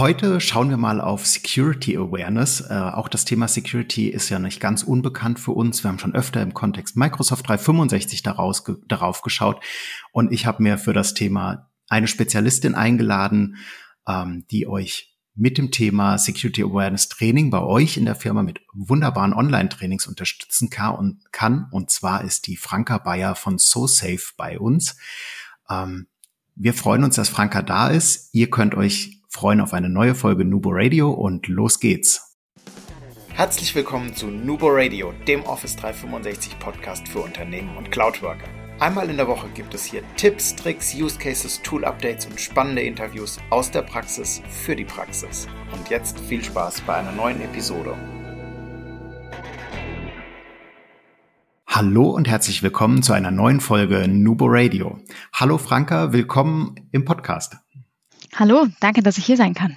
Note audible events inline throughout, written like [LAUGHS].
Heute schauen wir mal auf Security Awareness. Äh, auch das Thema Security ist ja nicht ganz unbekannt für uns. Wir haben schon öfter im Kontext Microsoft 365 daraus, darauf geschaut. Und ich habe mir für das Thema eine Spezialistin eingeladen, ähm, die euch mit dem Thema Security Awareness Training bei euch in der Firma mit wunderbaren Online-Trainings unterstützen kann. Und zwar ist die Franka Bayer von SoSafe bei uns. Ähm, wir freuen uns, dass Franka da ist. Ihr könnt euch freuen auf eine neue Folge Nubo Radio und los geht's. Herzlich willkommen zu Nubo Radio, dem Office 365 Podcast für Unternehmen und Cloudworker. Einmal in der Woche gibt es hier Tipps, Tricks, Use Cases, Tool Updates und spannende Interviews aus der Praxis für die Praxis. Und jetzt viel Spaß bei einer neuen Episode. Hallo und herzlich willkommen zu einer neuen Folge Nubo Radio. Hallo Franka, willkommen im Podcast. Hallo, danke, dass ich hier sein kann.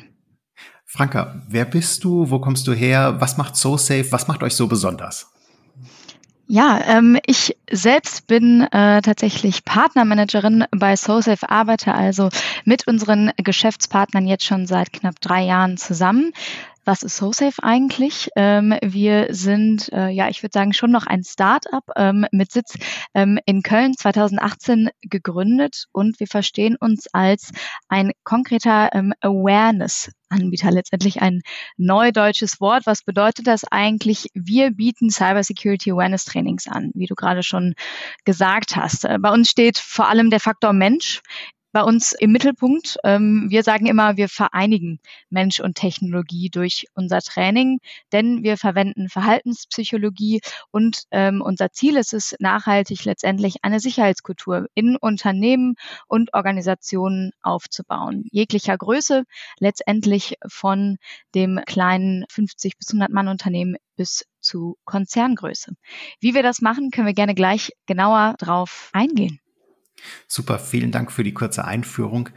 Franka, wer bist du? Wo kommst du her? Was macht SoSafe? Was macht euch so besonders? Ja, ähm, ich selbst bin äh, tatsächlich Partnermanagerin bei SoSafe, arbeite also mit unseren Geschäftspartnern jetzt schon seit knapp drei Jahren zusammen. Was ist SoSafe eigentlich? Ähm, wir sind, äh, ja, ich würde sagen, schon noch ein Start-up ähm, mit Sitz ähm, in Köln 2018 gegründet und wir verstehen uns als ein konkreter ähm, Awareness-Anbieter, letztendlich ein neudeutsches Wort. Was bedeutet das eigentlich? Wir bieten Cybersecurity Awareness Trainings an, wie du gerade schon gesagt hast. Äh, bei uns steht vor allem der Faktor Mensch bei uns im Mittelpunkt. Ähm, wir sagen immer, wir vereinigen Mensch und Technologie durch unser Training, denn wir verwenden Verhaltenspsychologie und ähm, unser Ziel ist es, nachhaltig letztendlich eine Sicherheitskultur in Unternehmen und Organisationen aufzubauen. Jeglicher Größe, letztendlich von dem kleinen 50 bis 100 Mann Unternehmen bis zu Konzerngröße. Wie wir das machen, können wir gerne gleich genauer drauf eingehen. Super, vielen Dank für die kurze Einführung.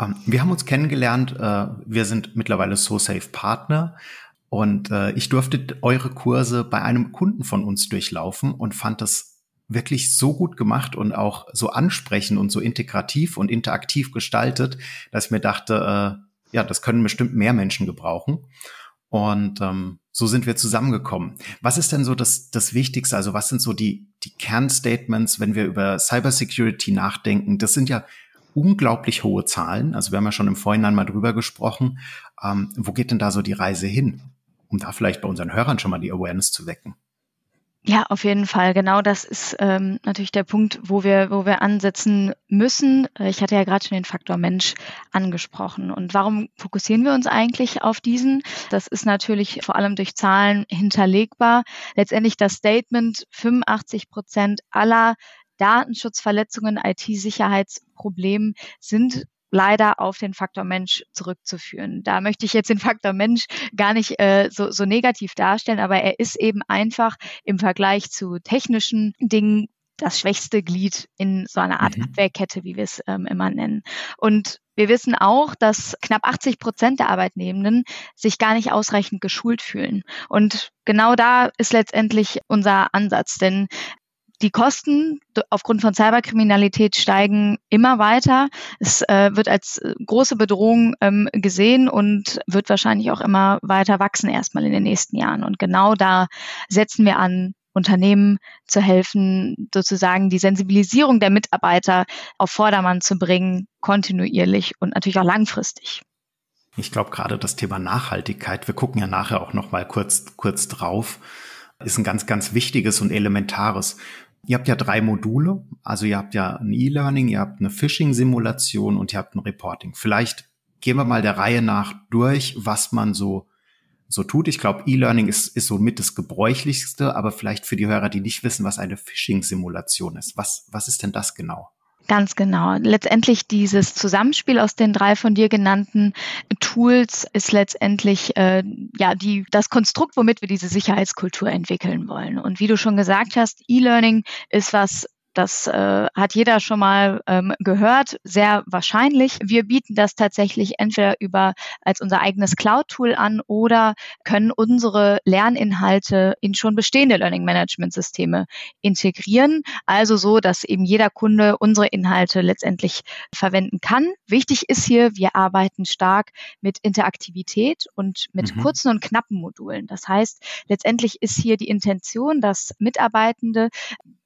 Ähm, wir haben uns kennengelernt. Äh, wir sind mittlerweile SoSafe Partner und äh, ich durfte eure Kurse bei einem Kunden von uns durchlaufen und fand das wirklich so gut gemacht und auch so ansprechend und so integrativ und interaktiv gestaltet, dass ich mir dachte, äh, ja, das können bestimmt mehr Menschen gebrauchen. Und ähm, so sind wir zusammengekommen. Was ist denn so das, das Wichtigste? Also was sind so die, die Kernstatements, wenn wir über Cybersecurity nachdenken? Das sind ja unglaublich hohe Zahlen. Also wir haben ja schon im Vorhinein mal drüber gesprochen. Ähm, wo geht denn da so die Reise hin? Um da vielleicht bei unseren Hörern schon mal die Awareness zu wecken. Ja, auf jeden Fall. Genau das ist ähm, natürlich der Punkt, wo wir, wo wir ansetzen müssen. Äh, ich hatte ja gerade schon den Faktor Mensch angesprochen. Und warum fokussieren wir uns eigentlich auf diesen? Das ist natürlich vor allem durch Zahlen hinterlegbar. Letztendlich das Statement, 85 Prozent aller Datenschutzverletzungen, IT-Sicherheitsproblemen sind leider auf den Faktor Mensch zurückzuführen. Da möchte ich jetzt den Faktor Mensch gar nicht äh, so, so negativ darstellen, aber er ist eben einfach im Vergleich zu technischen Dingen das schwächste Glied in so einer Art mhm. Abwehrkette, wie wir es ähm, immer nennen. Und wir wissen auch, dass knapp 80 Prozent der Arbeitnehmenden sich gar nicht ausreichend geschult fühlen. Und genau da ist letztendlich unser Ansatz. Denn die Kosten aufgrund von Cyberkriminalität steigen immer weiter. Es äh, wird als äh, große Bedrohung ähm, gesehen und wird wahrscheinlich auch immer weiter wachsen erstmal in den nächsten Jahren. Und genau da setzen wir an, Unternehmen zu helfen, sozusagen die Sensibilisierung der Mitarbeiter auf Vordermann zu bringen, kontinuierlich und natürlich auch langfristig. Ich glaube gerade das Thema Nachhaltigkeit, wir gucken ja nachher auch noch mal kurz kurz drauf, ist ein ganz ganz wichtiges und elementares. Ihr habt ja drei Module. Also ihr habt ja ein E-Learning, ihr habt eine Phishing-Simulation und ihr habt ein Reporting. Vielleicht gehen wir mal der Reihe nach durch, was man so so tut. Ich glaube, E-Learning ist, ist so mit das gebräuchlichste, aber vielleicht für die Hörer, die nicht wissen, was eine Phishing-Simulation ist. Was, was ist denn das genau? Ganz genau. Letztendlich dieses Zusammenspiel aus den drei von dir genannten Tools ist letztendlich äh, ja die das Konstrukt, womit wir diese Sicherheitskultur entwickeln wollen. Und wie du schon gesagt hast, E-Learning ist was Das äh, hat jeder schon mal ähm, gehört, sehr wahrscheinlich. Wir bieten das tatsächlich entweder über als unser eigenes Cloud-Tool an oder können unsere Lerninhalte in schon bestehende Learning Management Systeme integrieren. Also so, dass eben jeder Kunde unsere Inhalte letztendlich verwenden kann. Wichtig ist hier, wir arbeiten stark mit Interaktivität und mit mhm. kurzen und knappen Modulen. Das heißt, letztendlich ist hier die Intention, dass Mitarbeitende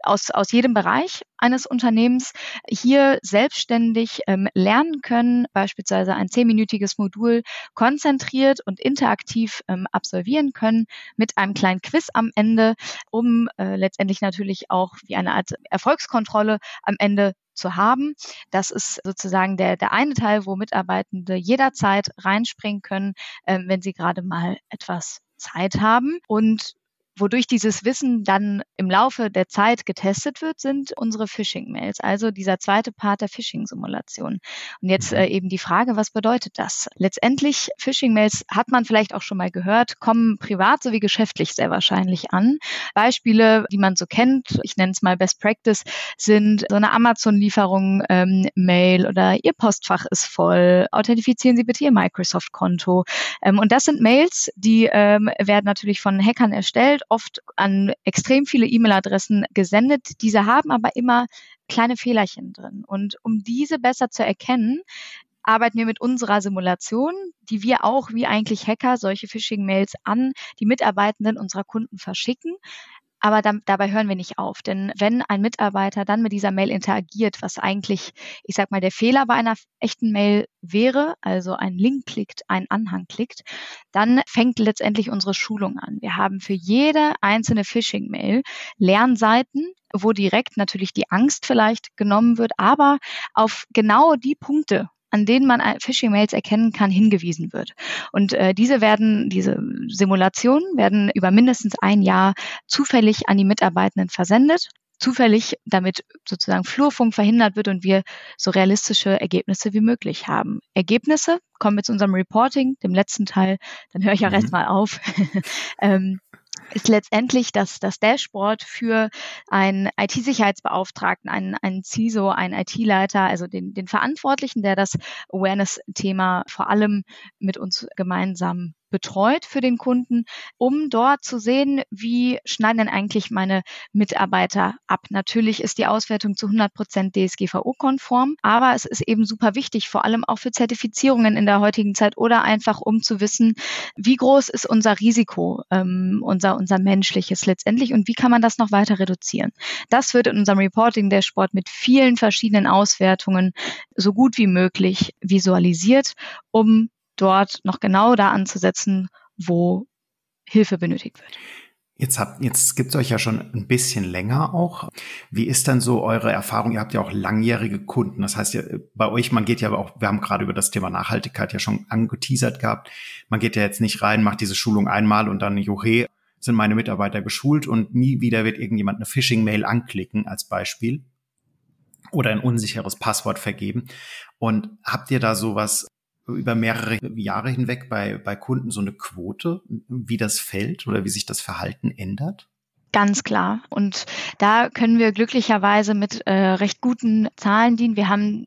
aus, aus jedem Bereich eines Unternehmens hier selbstständig ähm, lernen können, beispielsweise ein zehnminütiges Modul konzentriert und interaktiv ähm, absolvieren können mit einem kleinen Quiz am Ende, um äh, letztendlich natürlich auch wie eine Art Erfolgskontrolle am Ende zu haben. Das ist sozusagen der, der eine Teil, wo Mitarbeitende jederzeit reinspringen können, äh, wenn sie gerade mal etwas Zeit haben. Und Wodurch dieses Wissen dann im Laufe der Zeit getestet wird, sind unsere Phishing-Mails, also dieser zweite Part der Phishing-Simulation. Und jetzt mhm. äh, eben die Frage, was bedeutet das? Letztendlich, Phishing-Mails hat man vielleicht auch schon mal gehört, kommen privat sowie geschäftlich sehr wahrscheinlich an. Beispiele, die man so kennt, ich nenne es mal Best Practice, sind so eine Amazon-Lieferung, ähm, Mail oder Ihr Postfach ist voll, authentifizieren Sie bitte Ihr Microsoft-Konto. Ähm, und das sind Mails, die ähm, werden natürlich von Hackern erstellt oft an extrem viele E-Mail-Adressen gesendet. Diese haben aber immer kleine Fehlerchen drin. Und um diese besser zu erkennen, arbeiten wir mit unserer Simulation, die wir auch wie eigentlich Hacker solche Phishing-Mails an die Mitarbeitenden unserer Kunden verschicken. Aber da, dabei hören wir nicht auf. Denn wenn ein Mitarbeiter dann mit dieser Mail interagiert, was eigentlich, ich sag mal, der Fehler bei einer echten Mail wäre, also ein Link klickt, ein Anhang klickt, dann fängt letztendlich unsere Schulung an. Wir haben für jede einzelne Phishing-Mail Lernseiten, wo direkt natürlich die Angst vielleicht genommen wird, aber auf genau die Punkte, an denen man Phishing-Mails erkennen kann, hingewiesen wird. Und äh, diese werden, diese Simulationen werden über mindestens ein Jahr zufällig an die Mitarbeitenden versendet zufällig, damit sozusagen Flurfunk verhindert wird und wir so realistische Ergebnisse wie möglich haben. Ergebnisse kommen wir zu unserem Reporting, dem letzten Teil, dann höre ich auch mhm. erstmal auf. [LAUGHS] ähm, ist letztendlich das, das Dashboard für einen IT-Sicherheitsbeauftragten, einen, einen CISO, einen IT-Leiter, also den, den Verantwortlichen, der das Awareness-Thema vor allem mit uns gemeinsam betreut für den Kunden, um dort zu sehen, wie schneiden denn eigentlich meine Mitarbeiter ab. Natürlich ist die Auswertung zu 100 Prozent DSGVO-konform, aber es ist eben super wichtig, vor allem auch für Zertifizierungen in der heutigen Zeit oder einfach um zu wissen, wie groß ist unser Risiko, ähm, unser, unser menschliches letztendlich und wie kann man das noch weiter reduzieren. Das wird in unserem Reporting Sport mit vielen verschiedenen Auswertungen so gut wie möglich visualisiert, um dort noch genau da anzusetzen, wo Hilfe benötigt wird. Jetzt habt, jetzt gibt's euch ja schon ein bisschen länger auch. Wie ist dann so eure Erfahrung? Ihr habt ja auch langjährige Kunden. Das heißt ja, bei euch, man geht ja auch, wir haben gerade über das Thema Nachhaltigkeit ja schon angeteasert gehabt. Man geht ja jetzt nicht rein, macht diese Schulung einmal und dann, juhe, sind meine Mitarbeiter geschult und nie wieder wird irgendjemand eine Phishing-Mail anklicken als Beispiel oder ein unsicheres Passwort vergeben. Und habt ihr da sowas über mehrere Jahre hinweg bei, bei Kunden so eine Quote, wie das fällt oder wie sich das Verhalten ändert? Ganz klar. Und da können wir glücklicherweise mit äh, recht guten Zahlen dienen. Wir haben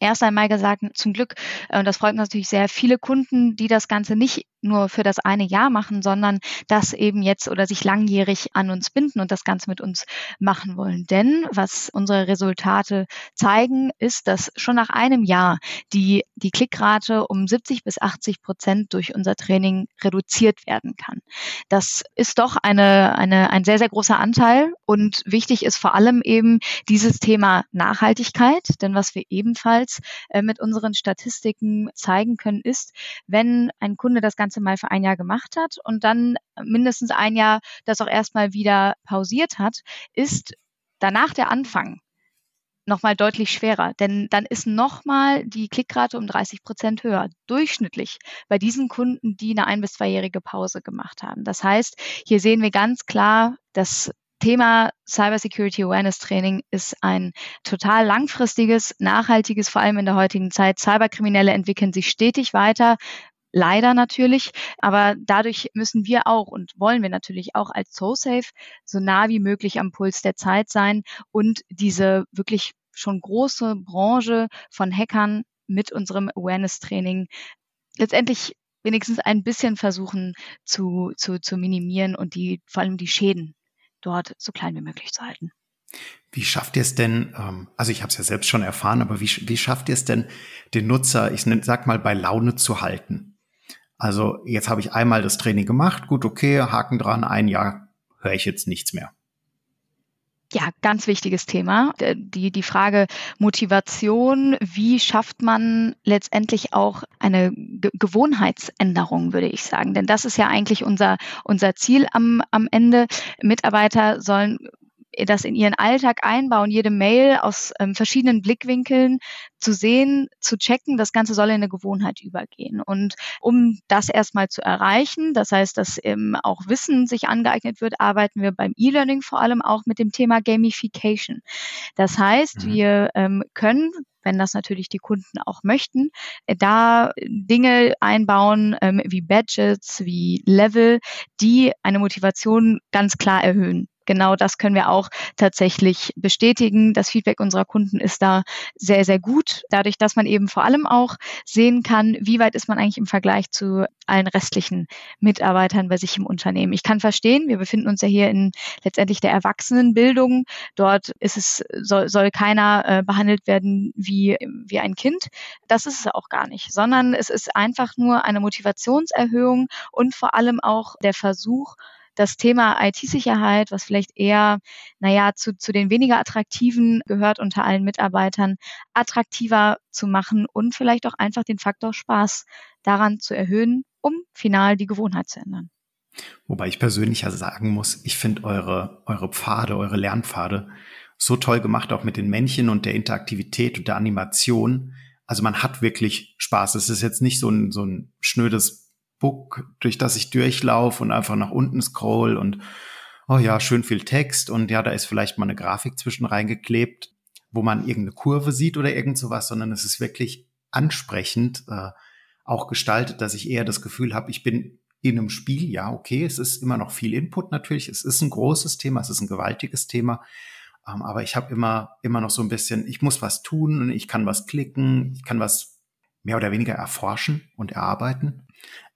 erst einmal gesagt, zum Glück, äh, und das freut natürlich sehr, viele Kunden, die das Ganze nicht nur für das eine Jahr machen, sondern das eben jetzt oder sich langjährig an uns binden und das Ganze mit uns machen wollen. Denn was unsere Resultate zeigen, ist, dass schon nach einem Jahr die, die Klickrate um 70 bis 80 Prozent durch unser Training reduziert werden kann. Das ist doch eine, eine, ein sehr, sehr großer Anteil und wichtig ist vor allem eben dieses Thema Nachhaltigkeit, denn was wir ebenfalls äh, mit unseren Statistiken zeigen können, ist, wenn ein Kunde das Ganze mal für ein Jahr gemacht hat und dann mindestens ein Jahr das auch erstmal wieder pausiert hat, ist danach der Anfang nochmal deutlich schwerer, denn dann ist nochmal die Klickrate um 30 Prozent höher, durchschnittlich bei diesen Kunden, die eine ein- bis zweijährige Pause gemacht haben. Das heißt, hier sehen wir ganz klar, dass Thema Cybersecurity Awareness Training ist ein total langfristiges, nachhaltiges, vor allem in der heutigen Zeit. Cyberkriminelle entwickeln sich stetig weiter leider natürlich. Aber dadurch müssen wir auch und wollen wir natürlich auch als SoSafe so nah wie möglich am Puls der Zeit sein und diese wirklich schon große Branche von Hackern mit unserem Awareness-Training letztendlich wenigstens ein bisschen versuchen zu, zu, zu minimieren und die, vor allem die Schäden dort so klein wie möglich zu halten. Wie schafft ihr es denn, ähm, also ich habe es ja selbst schon erfahren, aber wie, wie schafft ihr es denn, den Nutzer, ich sag mal, bei Laune zu halten? Also jetzt habe ich einmal das Training gemacht, gut, okay, Haken dran, ein Jahr höre ich jetzt nichts mehr. Ja, ganz wichtiges Thema. Die, die Frage Motivation, wie schafft man letztendlich auch eine Ge Gewohnheitsänderung, würde ich sagen. Denn das ist ja eigentlich unser, unser Ziel am, am Ende. Mitarbeiter sollen das in ihren Alltag einbauen, jede Mail aus ähm, verschiedenen Blickwinkeln zu sehen, zu checken. Das Ganze soll in eine Gewohnheit übergehen. Und um das erstmal zu erreichen, das heißt, dass ähm, auch Wissen sich angeeignet wird, arbeiten wir beim E-Learning vor allem auch mit dem Thema Gamification. Das heißt, mhm. wir ähm, können wenn das natürlich die Kunden auch möchten, äh, da Dinge einbauen ähm, wie Badges, wie Level, die eine Motivation ganz klar erhöhen genau das können wir auch tatsächlich bestätigen. Das Feedback unserer Kunden ist da sehr, sehr gut. Dadurch, dass man eben vor allem auch sehen kann, wie weit ist man eigentlich im Vergleich zu allen restlichen Mitarbeitern bei sich im Unternehmen. Ich kann verstehen, wir befinden uns ja hier in letztendlich der Erwachsenenbildung. Dort ist es, soll, soll keiner äh, behandelt werden wie, wie ein Kind. Das ist es auch gar nicht, sondern es ist einfach nur eine Motivationserhöhung und vor allem auch der Versuch, das Thema IT-Sicherheit, was vielleicht eher, naja, zu, zu den weniger attraktiven gehört unter allen Mitarbeitern, attraktiver zu machen und vielleicht auch einfach den Faktor Spaß daran zu erhöhen, um final die Gewohnheit zu ändern. Wobei ich persönlich ja sagen muss, ich finde eure, eure Pfade, eure Lernpfade so toll gemacht, auch mit den Männchen und der Interaktivität und der Animation. Also man hat wirklich Spaß. Es ist jetzt nicht so ein, so ein schnödes Book, durch das ich durchlaufe und einfach nach unten scroll und oh ja, schön viel Text und ja, da ist vielleicht mal eine Grafik zwischen reingeklebt, wo man irgendeine Kurve sieht oder irgend sowas, sondern es ist wirklich ansprechend äh, auch gestaltet, dass ich eher das Gefühl habe, ich bin in einem Spiel, ja, okay, es ist immer noch viel Input natürlich, es ist ein großes Thema, es ist ein gewaltiges Thema, ähm, aber ich habe immer, immer noch so ein bisschen, ich muss was tun und ich kann was klicken, ich kann was mehr oder weniger erforschen und erarbeiten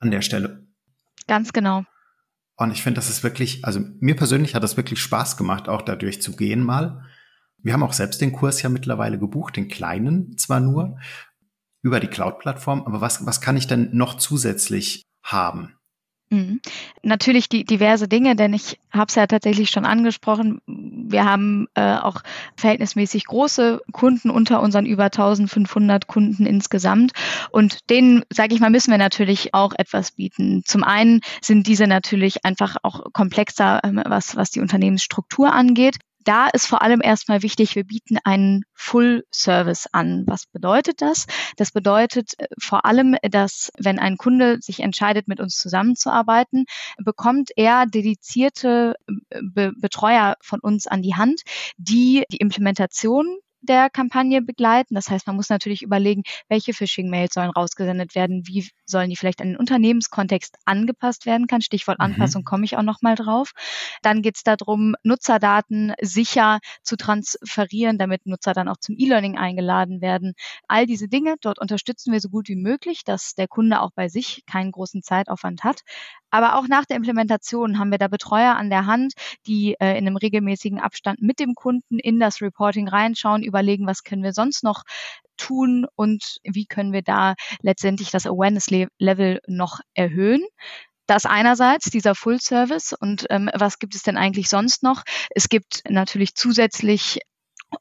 an der Stelle. Ganz genau. Und ich finde, das ist wirklich, also mir persönlich hat das wirklich Spaß gemacht, auch dadurch zu gehen mal. Wir haben auch selbst den Kurs ja mittlerweile gebucht, den kleinen zwar nur, über die Cloud-Plattform, aber was, was kann ich denn noch zusätzlich haben? Mhm. Natürlich die diverse Dinge, denn ich habe es ja tatsächlich schon angesprochen. Wir haben äh, auch verhältnismäßig große Kunden unter unseren über 1500 Kunden insgesamt. Und denen, sage ich mal, müssen wir natürlich auch etwas bieten. Zum einen sind diese natürlich einfach auch komplexer, ähm, was, was die Unternehmensstruktur angeht da ist vor allem erstmal wichtig, wir bieten einen Full Service an. Was bedeutet das? Das bedeutet äh, vor allem, dass wenn ein Kunde sich entscheidet, mit uns zusammenzuarbeiten, bekommt er dedizierte äh, Be Betreuer von uns an die Hand, die die Implementation der Kampagne begleiten. Das heißt, man muss natürlich überlegen, welche Phishing-Mails sollen rausgesendet werden, wie sollen die vielleicht an den Unternehmenskontext angepasst werden kann. Stichwort mhm. Anpassung komme ich auch nochmal drauf. Dann geht es darum, Nutzerdaten sicher zu transferieren, damit Nutzer dann auch zum E-Learning eingeladen werden. All diese Dinge, dort unterstützen wir so gut wie möglich, dass der Kunde auch bei sich keinen großen Zeitaufwand hat. Aber auch nach der Implementation haben wir da Betreuer an der Hand, die äh, in einem regelmäßigen Abstand mit dem Kunden in das Reporting reinschauen, überlegen, was können wir sonst noch tun und wie können wir da letztendlich das Awareness-Level noch erhöhen. Das einerseits, dieser Full Service. Und ähm, was gibt es denn eigentlich sonst noch? Es gibt natürlich zusätzlich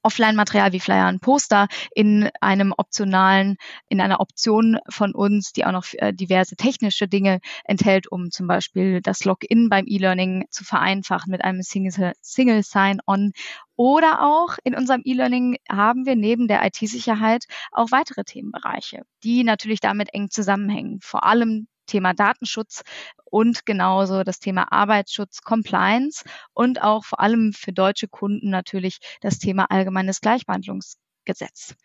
Offline-Material wie Flyer und Poster in einem optionalen, in einer Option von uns, die auch noch äh, diverse technische Dinge enthält, um zum Beispiel das Login beim E-Learning zu vereinfachen mit einem Single, Single Sign-On. Oder auch in unserem E-Learning haben wir neben der IT-Sicherheit auch weitere Themenbereiche, die natürlich damit eng zusammenhängen. Vor allem Thema Datenschutz und genauso das Thema Arbeitsschutz, Compliance und auch vor allem für deutsche Kunden natürlich das Thema allgemeines Gleichbehandlungsgesetz.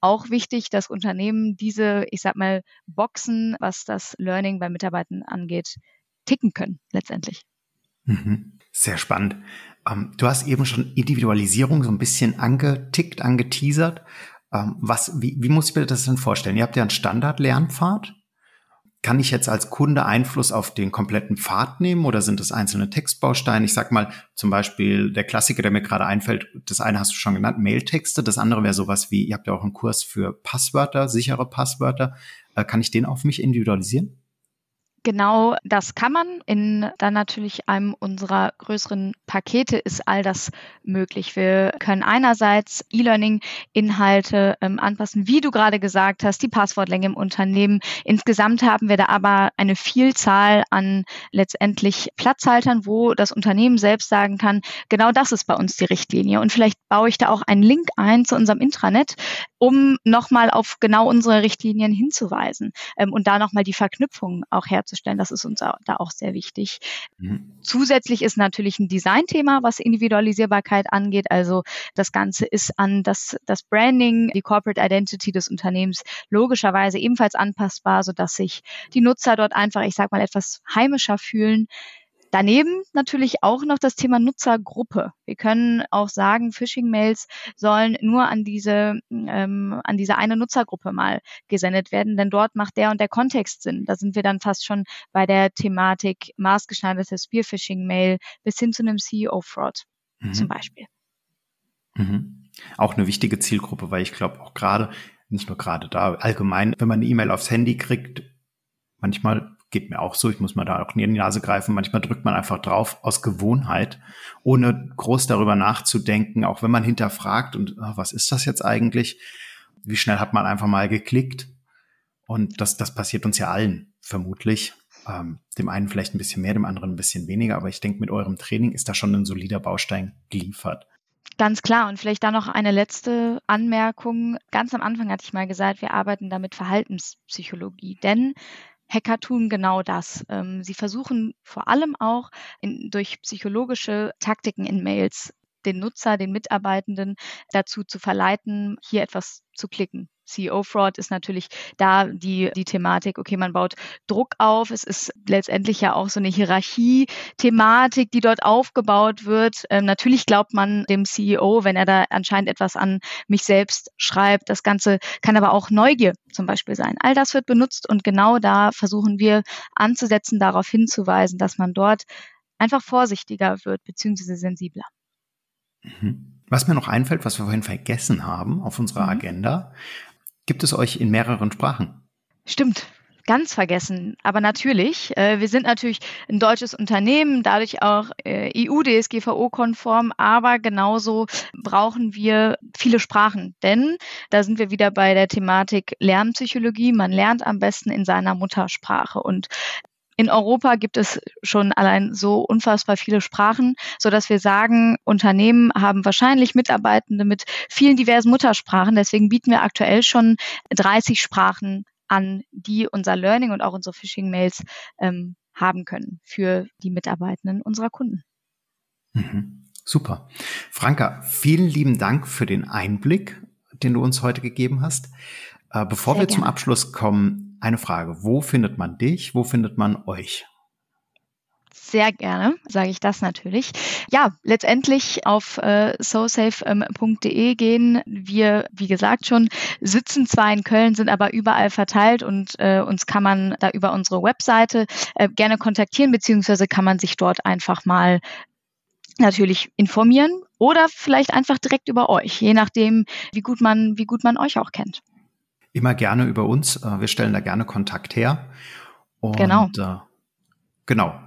auch wichtig, dass Unternehmen diese, ich sag mal, Boxen, was das Learning bei Mitarbeitern angeht, ticken können letztendlich. Mhm. Sehr spannend. Ähm, du hast eben schon Individualisierung so ein bisschen angetickt, angeteasert. Ähm, was, wie, wie muss ich mir das denn vorstellen? Ihr habt ja einen Standard-Lernpfad. Kann ich jetzt als Kunde Einfluss auf den kompletten Pfad nehmen oder sind das einzelne Textbausteine? Ich sag mal zum Beispiel der Klassiker, der mir gerade einfällt, das eine hast du schon genannt, Mailtexte. Das andere wäre sowas wie, ihr habt ja auch einen Kurs für Passwörter, sichere Passwörter. Äh, kann ich den auf mich individualisieren? Genau das kann man. In dann natürlich einem unserer größeren Pakete ist all das möglich. Wir können einerseits E-Learning-Inhalte ähm, anpassen, wie du gerade gesagt hast, die Passwortlänge im Unternehmen. Insgesamt haben wir da aber eine Vielzahl an letztendlich Platzhaltern, wo das Unternehmen selbst sagen kann, genau das ist bei uns die Richtlinie. Und vielleicht baue ich da auch einen Link ein zu unserem Intranet, um nochmal auf genau unsere Richtlinien hinzuweisen ähm, und da nochmal die Verknüpfung auch herzustellen. Das ist uns da auch sehr wichtig. Mhm. Zusätzlich ist natürlich ein Designthema, was Individualisierbarkeit angeht. Also das Ganze ist an das, das Branding, die Corporate Identity des Unternehmens logischerweise ebenfalls anpassbar, sodass sich die Nutzer dort einfach, ich sag mal, etwas heimischer fühlen. Daneben natürlich auch noch das Thema Nutzergruppe. Wir können auch sagen, Phishing-Mails sollen nur an diese, ähm, an diese eine Nutzergruppe mal gesendet werden, denn dort macht der und der Kontext Sinn. Da sind wir dann fast schon bei der Thematik maßgeschneiderte Spearphishing-Mail bis hin zu einem CEO-Fraud mhm. zum Beispiel. Mhm. Auch eine wichtige Zielgruppe, weil ich glaube auch gerade, nicht nur gerade da, allgemein, wenn man eine E-Mail aufs Handy kriegt, manchmal geht mir auch so, ich muss mal da auch in die Nase greifen. Manchmal drückt man einfach drauf aus Gewohnheit, ohne groß darüber nachzudenken, auch wenn man hinterfragt und oh, was ist das jetzt eigentlich? Wie schnell hat man einfach mal geklickt? Und das, das passiert uns ja allen, vermutlich. Ähm, dem einen vielleicht ein bisschen mehr, dem anderen ein bisschen weniger, aber ich denke, mit eurem Training ist da schon ein solider Baustein geliefert. Ganz klar. Und vielleicht da noch eine letzte Anmerkung. Ganz am Anfang hatte ich mal gesagt, wir arbeiten da mit Verhaltenspsychologie. Denn Hacker tun genau das. Ähm, sie versuchen vor allem auch in, durch psychologische Taktiken in Mails den Nutzer, den Mitarbeitenden dazu zu verleiten, hier etwas zu klicken. CEO-Fraud ist natürlich da die, die Thematik, okay, man baut Druck auf. Es ist letztendlich ja auch so eine Hierarchie-Thematik, die dort aufgebaut wird. Ähm, natürlich glaubt man dem CEO, wenn er da anscheinend etwas an mich selbst schreibt. Das Ganze kann aber auch Neugier zum Beispiel sein. All das wird benutzt und genau da versuchen wir anzusetzen, darauf hinzuweisen, dass man dort einfach vorsichtiger wird, beziehungsweise sensibler. Mhm. Was mir noch einfällt, was wir vorhin vergessen haben auf unserer mhm. Agenda, gibt es euch in mehreren Sprachen. Stimmt, ganz vergessen. Aber natürlich, äh, wir sind natürlich ein deutsches Unternehmen, dadurch auch äh, EU-DSGVO-konform, aber genauso brauchen wir viele Sprachen. Denn da sind wir wieder bei der Thematik Lernpsychologie. Man lernt am besten in seiner Muttersprache. Und in Europa gibt es schon allein so unfassbar viele Sprachen, so dass wir sagen, Unternehmen haben wahrscheinlich Mitarbeitende mit vielen diversen Muttersprachen. Deswegen bieten wir aktuell schon 30 Sprachen an, die unser Learning und auch unsere Phishing-Mails ähm, haben können für die Mitarbeitenden unserer Kunden. Mhm. Super. Franka, vielen lieben Dank für den Einblick, den du uns heute gegeben hast. Äh, bevor Sehr wir gerne. zum Abschluss kommen, eine Frage. Wo findet man dich? Wo findet man euch? Sehr gerne, sage ich das natürlich. Ja, letztendlich auf äh, sosafe.de gehen. Wir, wie gesagt, schon sitzen zwar in Köln, sind aber überall verteilt und äh, uns kann man da über unsere Webseite äh, gerne kontaktieren, beziehungsweise kann man sich dort einfach mal natürlich informieren oder vielleicht einfach direkt über euch, je nachdem, wie gut man, wie gut man euch auch kennt. Immer gerne über uns. Äh, wir stellen da gerne Kontakt her. Und, genau. Äh, genau.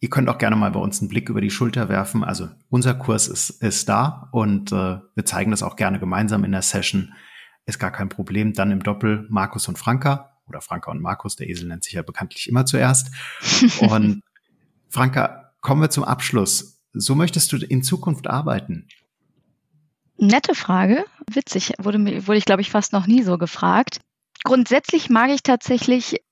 Ihr könnt auch gerne mal bei uns einen Blick über die Schulter werfen. Also unser Kurs ist, ist da und äh, wir zeigen das auch gerne gemeinsam in der Session. Ist gar kein Problem. Dann im Doppel Markus und Franka oder Franka und Markus. Der Esel nennt sich ja bekanntlich immer zuerst. [LAUGHS] und Franka, kommen wir zum Abschluss. So möchtest du in Zukunft arbeiten? Nette Frage. Witzig. Wurde, wurde ich, glaube ich, fast noch nie so gefragt. Grundsätzlich mag ich tatsächlich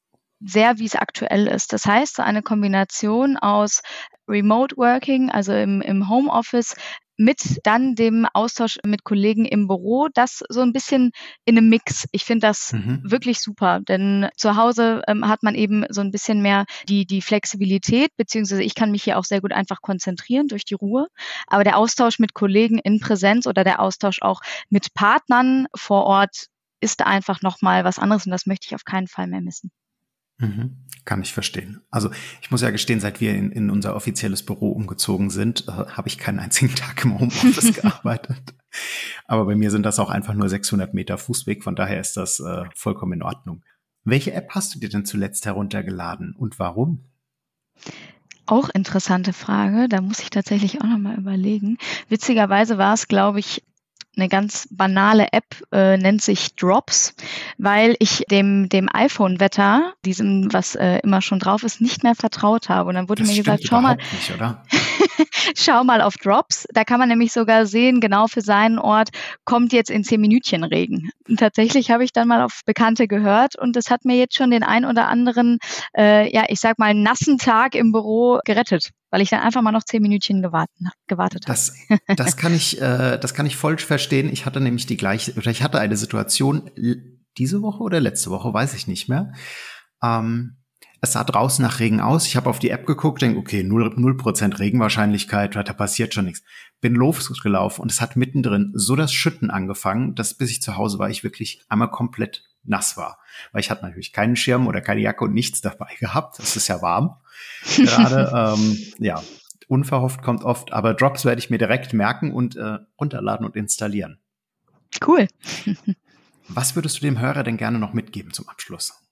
sehr, wie es aktuell ist. Das heißt, eine Kombination aus Remote Working, also im, im Homeoffice, mit dann dem Austausch mit Kollegen im Büro, das so ein bisschen in einem Mix. Ich finde das mhm. wirklich super, denn zu Hause ähm, hat man eben so ein bisschen mehr die, die Flexibilität, beziehungsweise ich kann mich hier auch sehr gut einfach konzentrieren durch die Ruhe. Aber der Austausch mit Kollegen in Präsenz oder der Austausch auch mit Partnern vor Ort ist einfach nochmal was anderes und das möchte ich auf keinen Fall mehr missen. Mhm. Kann ich verstehen. Also ich muss ja gestehen, seit wir in, in unser offizielles Büro umgezogen sind, äh, habe ich keinen einzigen [LAUGHS] Tag im Homeoffice [LAUGHS] gearbeitet. Aber bei mir sind das auch einfach nur 600 Meter Fußweg, von daher ist das äh, vollkommen in Ordnung. Welche App hast du dir denn zuletzt heruntergeladen und warum? Auch interessante Frage. Da muss ich tatsächlich auch nochmal überlegen. Witzigerweise war es, glaube ich, eine ganz banale App, äh, nennt sich Drops, weil ich dem, dem iPhone-Wetter, diesem, was äh, immer schon drauf ist, nicht mehr vertraut habe. Und dann wurde das mir gesagt, schau mal, nicht, [LAUGHS] [LAUGHS] schau mal auf Drops. Da kann man nämlich sogar sehen, genau für seinen Ort kommt jetzt in zehn Minütchen Regen. Und tatsächlich habe ich dann mal auf Bekannte gehört und das hat mir jetzt schon den ein oder anderen, äh, ja, ich sag mal, nassen Tag im Büro gerettet weil ich dann einfach mal noch zehn Minütchen gewartet, gewartet habe. Das, das kann ich, äh, das kann ich voll verstehen. Ich hatte nämlich die gleiche, oder ich hatte eine Situation diese Woche oder letzte Woche, weiß ich nicht mehr. Ähm, es sah draußen nach Regen aus. Ich habe auf die App geguckt, denke, okay, 0%, 0 Regenwahrscheinlichkeit, da passiert schon nichts. Bin losgelaufen und es hat mittendrin so das Schütten angefangen, dass bis ich zu Hause war, ich wirklich einmal komplett nass war. Weil ich hatte natürlich keinen Schirm oder keine Jacke und nichts dabei [LAUGHS] gehabt. Es ist ja warm. Gerade, [LAUGHS] ähm, ja, unverhofft kommt oft, aber Drops werde ich mir direkt merken und äh, runterladen und installieren. Cool. Was würdest du dem Hörer denn gerne noch mitgeben zum Abschluss?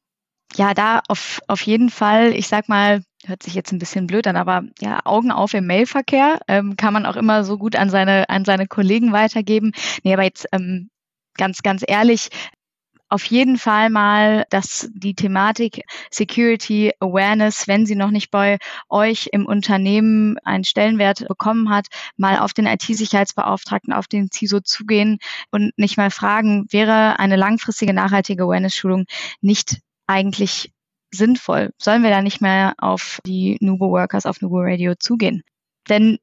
Ja, da auf, auf jeden Fall, ich sag mal, hört sich jetzt ein bisschen blöd an, aber ja, Augen auf im Mailverkehr ähm, kann man auch immer so gut an seine, an seine Kollegen weitergeben. Nee, aber jetzt ähm, ganz, ganz ehrlich, auf jeden Fall mal, dass die Thematik Security Awareness, wenn sie noch nicht bei euch im Unternehmen einen Stellenwert bekommen hat, mal auf den IT-Sicherheitsbeauftragten, auf den CISO zugehen und nicht mal fragen, wäre eine langfristige nachhaltige Awareness-Schulung nicht eigentlich sinnvoll? Sollen wir da nicht mehr auf die Nubo Workers, auf Nubo Radio zugehen? Denn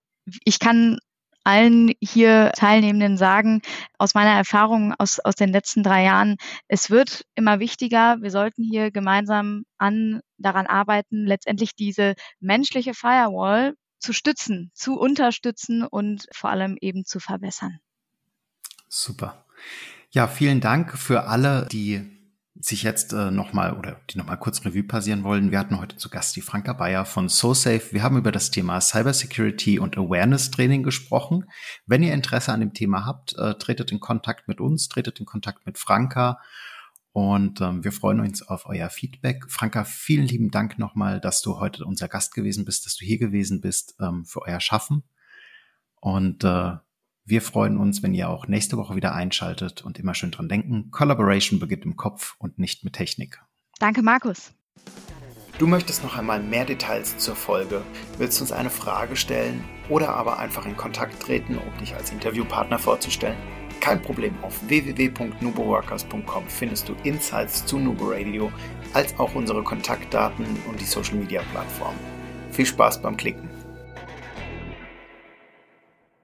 ich kann allen hier Teilnehmenden sagen, aus meiner Erfahrung aus, aus den letzten drei Jahren, es wird immer wichtiger. Wir sollten hier gemeinsam an, daran arbeiten, letztendlich diese menschliche Firewall zu stützen, zu unterstützen und vor allem eben zu verbessern. Super. Ja, vielen Dank für alle, die sich jetzt äh, nochmal oder die nochmal kurz Revue passieren wollen. Wir hatten heute zu Gast die Franka Bayer von SoSafe. Wir haben über das Thema Cybersecurity und Awareness Training gesprochen. Wenn ihr Interesse an dem Thema habt, äh, tretet in Kontakt mit uns, tretet in Kontakt mit Franka und ähm, wir freuen uns auf euer Feedback. Franka, vielen lieben Dank nochmal, dass du heute unser Gast gewesen bist, dass du hier gewesen bist ähm, für euer Schaffen. Und äh, wir freuen uns, wenn ihr auch nächste Woche wieder einschaltet und immer schön dran denken. Collaboration beginnt im Kopf und nicht mit Technik. Danke, Markus. Du möchtest noch einmal mehr Details zur Folge, willst uns eine Frage stellen oder aber einfach in Kontakt treten, um dich als Interviewpartner vorzustellen? Kein Problem, auf www.nuboworkers.com findest du Insights zu Nubo Radio, als auch unsere Kontaktdaten und die Social Media Plattform. Viel Spaß beim Klicken!